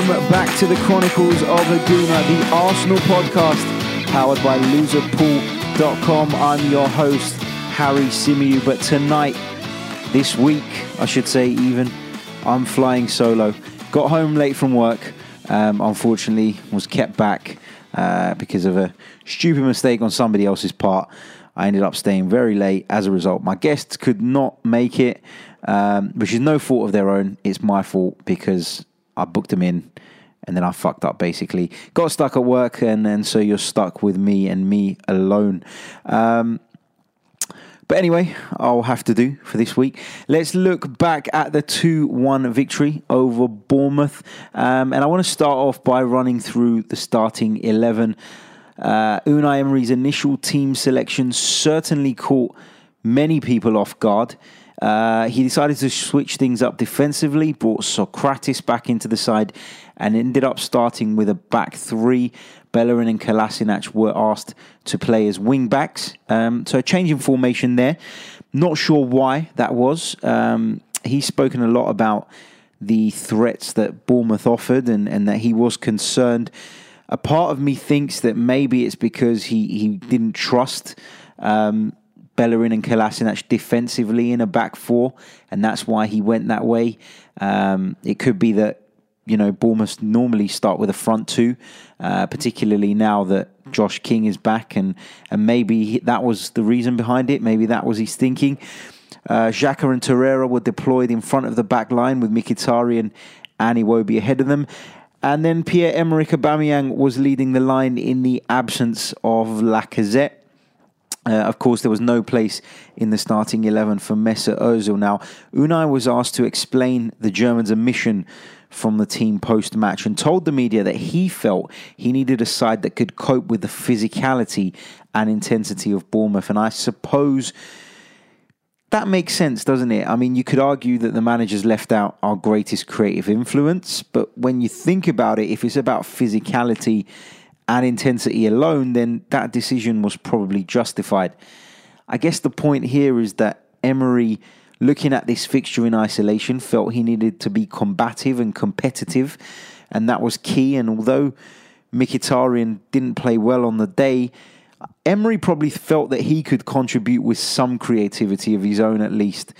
To the Chronicles of a Gooner, the Arsenal podcast powered by loserpool.com. I'm your host, Harry Symeou. But tonight, this week, I should say, even, I'm flying solo. Got home late from work. Um, unfortunately, was kept back uh, because of a stupid mistake on somebody else's part. I ended up staying very late as a result. My guests could not make it, um, which is no fault of their own. It's my fault because I booked them in and then I fucked up basically. Got stuck at work, and, and so you're stuck with me and me alone. Um, but anyway, I'll have to do for this week. Let's look back at the 2 1 victory over Bournemouth. Um, and I want to start off by running through the starting 11. Uh, Unai Emery's initial team selection certainly caught many people off guard. Uh, he decided to switch things up defensively, brought Sokratis back into the side, and ended up starting with a back three. Bellerin and Kolasinac were asked to play as wing backs. Um, so a change in formation there. Not sure why that was. Um, he's spoken a lot about the threats that Bournemouth offered and, and that he was concerned. A part of me thinks that maybe it's because he, he didn't trust um, Bellerin and Kolasinac defensively in a back four, and that's why he went that way. Um, it could be that you know Bournemouth normally start with a front two, uh, particularly now that Josh King is back, and and maybe that was the reason behind it. Maybe that was his thinking. Uh, Xhaka and Torreira were deployed in front of the back line with Mkhitaryan and Iwobi ahead of them. And then Pierre-Emerick Aubameyang was leading the line in the absence of Lacazette. Uh, of course, there was no place in the starting 11 for Mesut Ozil. Now, Unai was asked to explain the Germans' omission from the team post match and told the media that he felt he needed a side that could cope with the physicality and intensity of Bournemouth. And I suppose that makes sense, doesn't it? I mean, you could argue that the manager's left out our greatest creative influence, but when you think about it, if it's about physicality, and intensity alone, then that decision was probably justified. I guess the point here is that Emery, looking at this fixture in isolation, felt he needed to be combative and competitive, and that was key. And although Mkhitaryan didn't play well on the day, Emery probably felt that he could contribute with some creativity of his own at least.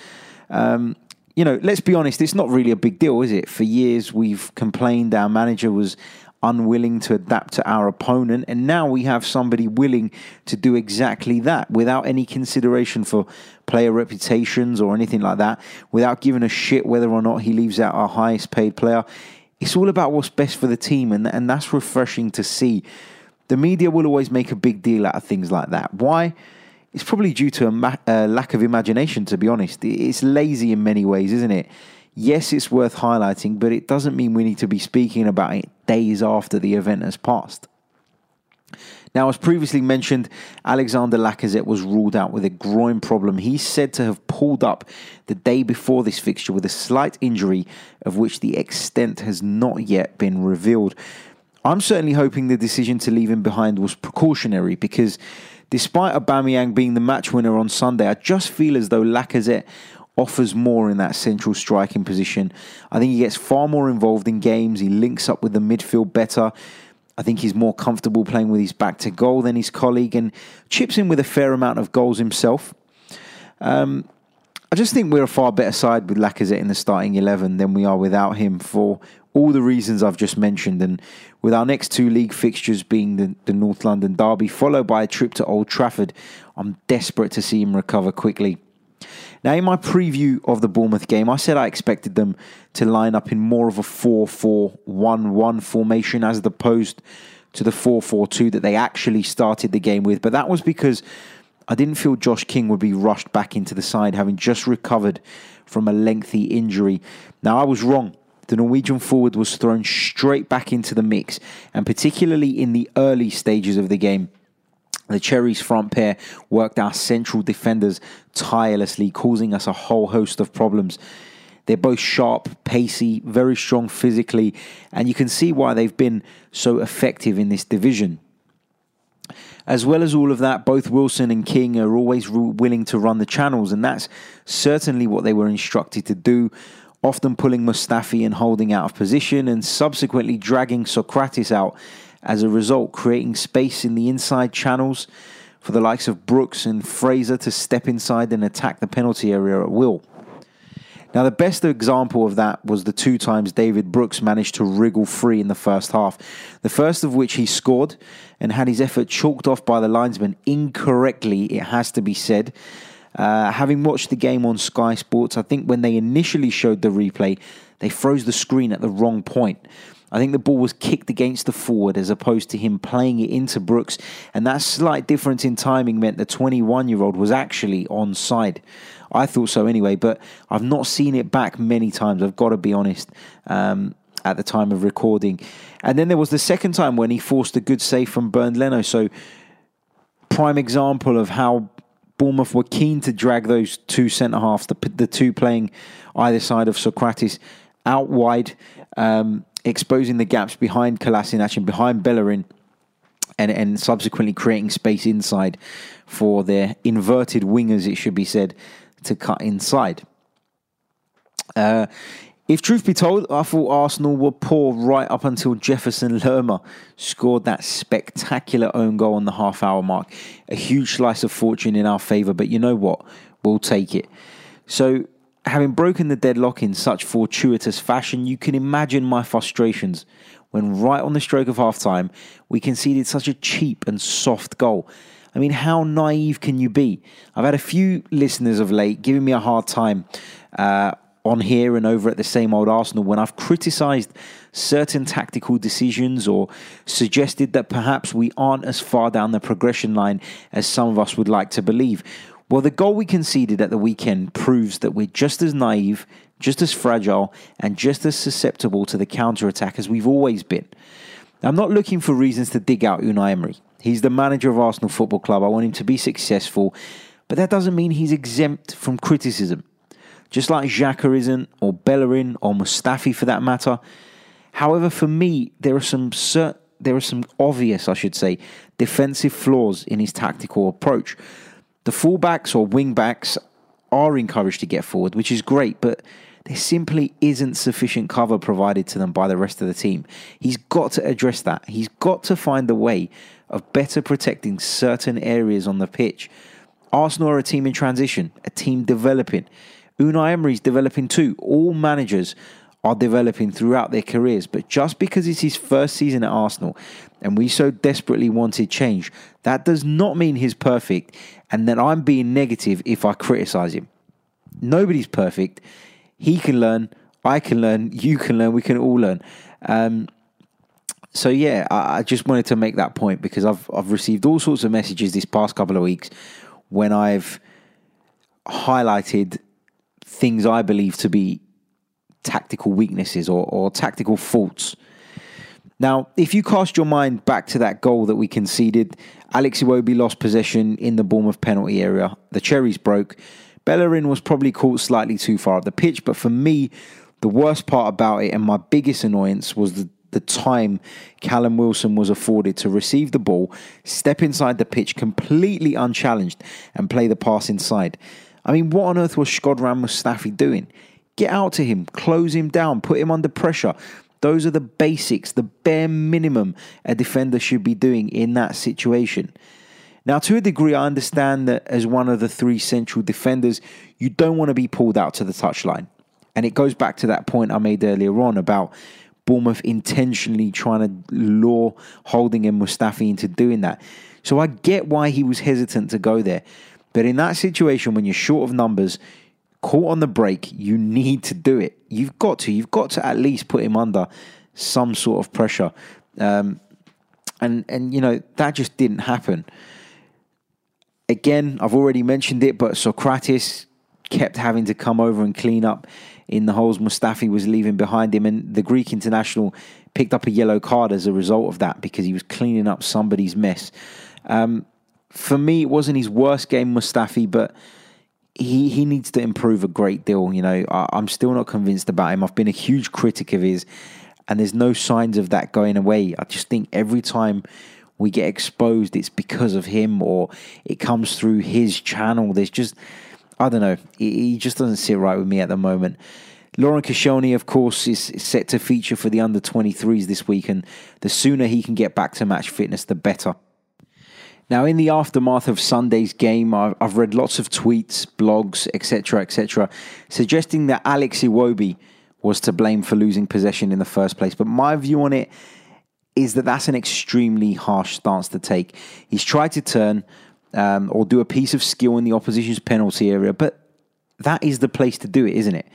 Um, you know, let's be honest, it's not really a big deal, is it? For years, we've complained our manager was unwilling to adapt to our opponent. And now we have somebody willing to do exactly that without any consideration for player reputations or anything like that, without giving a shit whether or not he leaves out our highest paid player. It's all about what's best for the team, and, and that's refreshing to see. The media will always make a big deal out of things like that. Why? It's probably due to a, ma- a lack of imagination, to be honest. It's lazy in many ways, isn't it? Yes, it's worth highlighting, but it doesn't mean we need to be speaking about it days after the event has passed. Now, as previously mentioned, Alexander Lacazette was ruled out with a groin problem. He's said to have pulled up the day before this fixture with a slight injury, of which the extent has not yet been revealed. I'm certainly hoping the decision to leave him behind was precautionary because despite Aubameyang being the match winner on Sunday, I just feel as though Lacazette offers more in that central striking position. I think he gets far more involved in games. He links up with the midfield better. I think he's more comfortable playing with his back to goal than his colleague and chips in with a fair amount of goals himself. Um, I just think we're a far better side with Lacazette in the starting 11 than we are without him for all the reasons I've just mentioned. And with our next two league fixtures being the, the North London Derby, followed by a trip to Old Trafford, I'm desperate to see him recover quickly. Now, in my preview of the Bournemouth game, I said I expected them to line up in more of a 4 4 1 1 formation as opposed to the 4 4 2 that they actually started the game with. But that was because I didn't feel Josh King would be rushed back into the side, having just recovered from a lengthy injury. Now, I was wrong. The Norwegian forward was thrown straight back into the mix, and particularly in the early stages of the game. The Cherries front pair worked our central defenders tirelessly, causing us a whole host of problems. They're both sharp, pacey, very strong physically, and you can see why they've been so effective in this division. As well as all of that, both Wilson and King are always willing to run the channels, and that's certainly what they were instructed to do, often pulling Mustafi and Holding out of position, and subsequently dragging Sokratis out as a result, creating space in the inside channels for the likes of Brooks and Fraser to step inside and attack the penalty area at will. Now, the best example of that was the two times David Brooks managed to wriggle free in the first half. The first of which he scored and had his effort chalked off by the linesman incorrectly, it has to be said. Uh, having watched the game on Sky Sports, I think when they initially showed the replay, they froze the screen at the wrong point. I think the ball was kicked against the forward as opposed to him playing it into Brooks, and that slight difference in timing meant the 21 year old was actually onside. I thought so anyway, but I've not seen it back many times. I've got to be honest. Um, at the time of recording, and then there was the second time when he forced a good save from Bernd Leno. So, prime example of how Bournemouth were keen to drag those two centre halves, the, the two playing either side of Sokratis, out wide, um, exposing the gaps behind Kolasinac and behind Bellerin, and, and subsequently creating space inside for their inverted wingers, it should be said, to cut inside. Uh, if truth be told, I thought Arsenal were poor right up until Jefferson Lerma scored that spectacular own goal on the half hour mark. A huge slice of fortune in our favour, but you know what? We'll take it. So, having broken the deadlock in such fortuitous fashion, you can imagine my frustrations when, right on the stroke of half time, we conceded such a cheap and soft goal. I mean, how naive can you be? I've had a few listeners of late giving me a hard time uh, on here and over at the same old Arsenal when I've criticised certain tactical decisions or suggested that perhaps we aren't as far down the progression line as some of us would like to believe. Well, the goal we conceded at the weekend proves that we're just as naive, just as fragile, and just as susceptible to the counter attack as we've always been. I'm not looking for reasons to dig out Unai Emery. He's the manager of Arsenal Football Club. I want him to be successful, but that doesn't mean he's exempt from criticism. Just like Xhaka isn't, or Bellerin, or Mustafi for that matter. However, for me, there are some there are some obvious, I should say, defensive flaws in his tactical approach. The fullbacks or wingbacks are encouraged to get forward, which is great, but there simply isn't sufficient cover provided to them by the rest of the team. He's got to address that. He's got to find a way of better protecting certain areas on the pitch. Arsenal are a team in transition, a team developing. Unai Emery's developing too. All managers are developing throughout their careers, but just because it's his first season at Arsenal and we so desperately wanted change, that does not mean he's perfect and that I'm being negative if I criticize him. Nobody's perfect. He can learn, I can learn, you can learn, we can all learn. Um, so yeah, I, I just wanted to make that point because I've I've received all sorts of messages this past couple of weeks when I've highlighted things I believe to be tactical weaknesses or, or tactical faults. Now, if you cast your mind back to that goal that we conceded, Alex Iwobi lost possession in the Bournemouth penalty area. The cherries broke. Bellerin was probably caught slightly too far up the pitch, but for me, the worst part about it and my biggest annoyance was the the time Callum Wilson was afforded to receive the ball, step inside the pitch completely unchallenged, and play the pass inside. I mean, what on earth was Shkodran Mustafi doing? Get out to him, close him down, put him under pressure. Those are the basics, the bare minimum a defender should be doing in that situation. Now, to a degree, I understand that as one of the three central defenders, you don't want to be pulled out to the touchline. And it goes back to that point I made earlier on about Bournemouth intentionally trying to lure Holding and Mustafi into doing that. So I get why he was hesitant to go there. But in that situation, when you're short of numbers, caught on the break, you need to do it. You've got to. You've got to at least put him under some sort of pressure. Um, and and you know that just didn't happen. Again, I've already mentioned it, but Sokratis kept having to come over and clean up in the holes Mustafi was leaving behind him, and the Greek international picked up a yellow card as a result of that because he was cleaning up somebody's mess. Um, for me, it wasn't his worst game, Mustafi, but he he needs to improve a great deal. You know, I, I'm still not convinced about him. I've been a huge critic of his, and there's no signs of that going away. I just think every time we get exposed, it's because of him or it comes through his channel. There's just I don't know. He, just doesn't sit right with me at the moment. Laurent Koscielny, of course, is set to feature for the under 23s this week, and the sooner he can get back to match fitness, the better. Now, in the aftermath of Sunday's game, I've read lots of tweets, blogs, etc., etc., suggesting that Alex Iwobi was to blame for losing possession in the first place. But my view on it is that that's an extremely harsh stance to take. He's tried to turn um, or do a piece of skill in the opposition's penalty area, but that is the place to do it, isn't it?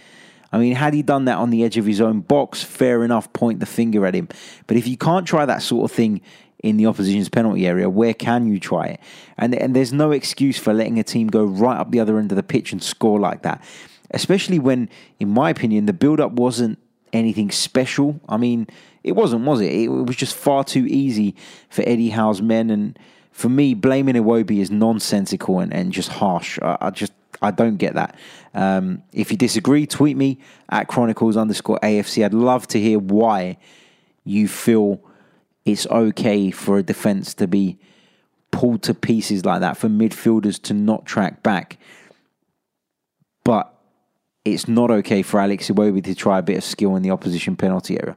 I mean, had he done that on the edge of his own box, fair enough, point the finger at him. But if you can't try that sort of thing in the opposition's penalty area, where can you try it? And, and there's no excuse for letting a team go right up the other end of the pitch and score like that. Especially when, in my opinion, the build up wasn't anything special. I mean, it wasn't, was it? It was just far too easy for Eddie Howe's men. And for me, blaming Iwobi is nonsensical and, and just harsh. I, I just I don't get that. Um, if you disagree, tweet me at Chronicles underscore AFC. I'd love to hear why you feel it's okay for a defense to be pulled to pieces like that, for midfielders to not track back. But it's not okay for Alex Iwobi to try a bit of skill in the opposition penalty area.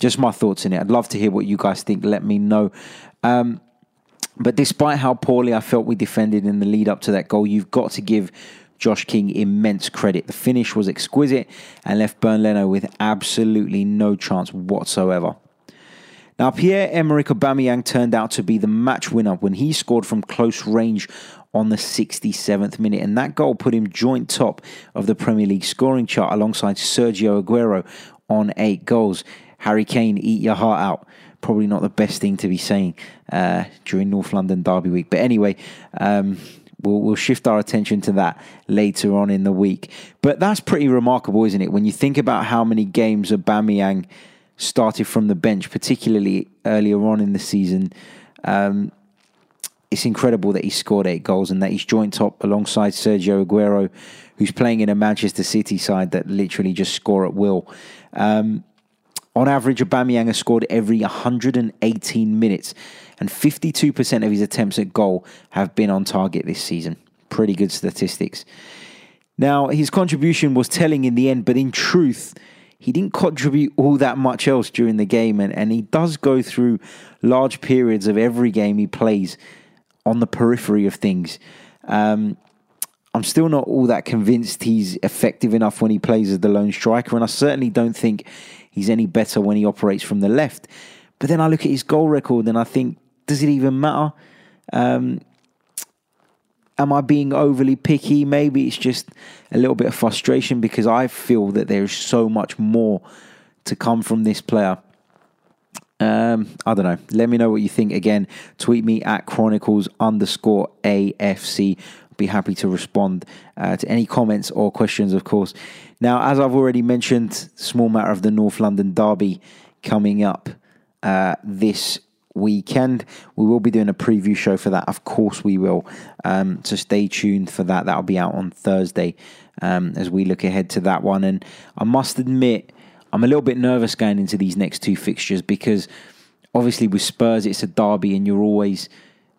Just my thoughts in it. I'd love to hear what you guys think. Let me know. Um, but despite how poorly I felt we defended in the lead up to that goal, you've got to give Josh King immense credit. The finish was exquisite and left Bernd Leno with absolutely no chance whatsoever. Now, Pierre Emerick Aubameyang turned out to be the match winner when he scored from close range on the 67th minute, and that goal put him joint top of the Premier League scoring chart alongside Sergio Aguero on eight goals. Harry Kane, eat your heart out probably not the best thing to be saying uh, during North London Derby week. But anyway, um, we'll, we'll shift our attention to that later on in the week. But that's pretty remarkable, isn't it? When you think about how many games Aubameyang started from the bench, particularly earlier on in the season. Um, it's incredible that he scored eight goals and that he's joint top alongside Sergio Aguero, who's playing in a Manchester City side that literally just score at will. Um, on average, Aubameyang has scored every 118 minutes, and 52% of his attempts at goal have been on target this season. Pretty good statistics. Now, his contribution was telling in the end, but in truth, he didn't contribute all that much else during the game, and, and he does go through large periods of every game he plays on the periphery of things. Um, I'm still not all that convinced he's effective enough when he plays as the lone striker, and I certainly don't think he's any better when he operates from the left. But then I look at his goal record and I think, does it even matter? Um, am I being overly picky? Maybe it's just a little bit of frustration because I feel that there's so much more to come from this player. Um, I don't know. Let me know what you think. Again, tweet me at chronicles underscore AFC. Be happy to respond uh, to any comments or questions, of course. Now, as I've already mentioned, small matter of the North London Derby coming up uh, this weekend. We will be doing a preview show for that. Of course, we will. Um, so stay tuned for that. That'll be out on Thursday um, as we look ahead to that one. And I must admit, I'm a little bit nervous going into these next two fixtures because obviously with Spurs, it's a derby and you're always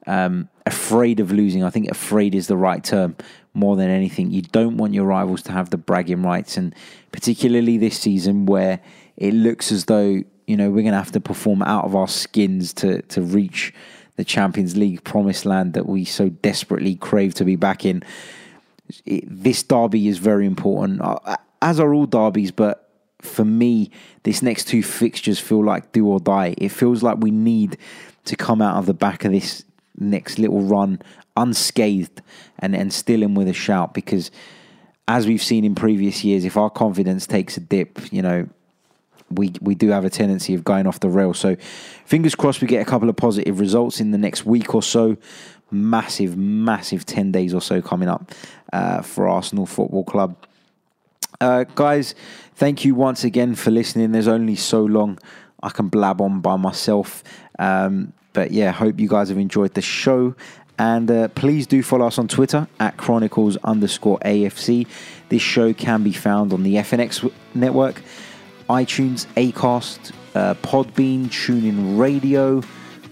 um, afraid of losing. I think afraid is the right term more than anything. You don't want your rivals to have the bragging rights, and particularly this season where it looks as though you know we're going to have to perform out of our skins to to reach the Champions League promised land that we so desperately crave to be back in. It, this derby is very important, uh, as are all derbies, but for me, this next two fixtures feel like do or die. It feels like we need to come out of the back of this next little run unscathed and, and still in with a shout because as we've seen in previous years, if our confidence takes a dip, you know, we we do have a tendency of going off the rail. So fingers crossed we get a couple of positive results in the next week or so. Massive, massive 10 days or so coming up uh, for Arsenal Football Club. Uh, guys, thank you once again for listening. There's only so long I can blab on by myself. Um, but yeah, hope you guys have enjoyed the show. And uh, please do follow us on Twitter at Chronicles underscore AFC. This show can be found on the FNX network, iTunes, Acast, uh, Podbean, TuneIn Radio,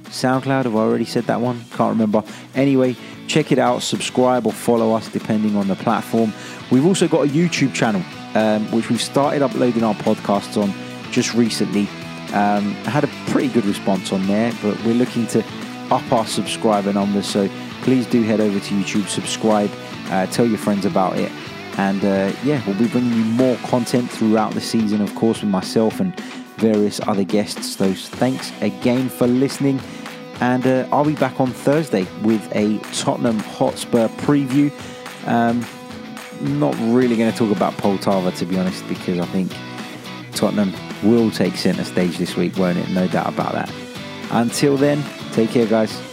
SoundCloud. Have I already said that one? Can't remember. Anyway, check it out, subscribe or follow us depending on the platform. We've also got a YouTube channel, um, which we've started uploading our podcasts on just recently. Um, had a pretty good response on there, but we're looking to up our subscriber numbers. So please do head over to YouTube, subscribe, uh, tell your friends about it. And uh, yeah, we'll be bringing you more content throughout the season, of course, with myself and various other guests. So thanks again for listening. And uh, I'll be back on Thursday with a Tottenham Hotspur preview. Um, not really going to talk about Poltava, to be honest, because I think Tottenham will take centre stage this week, won't it? No doubt about that. Until then, take care, guys.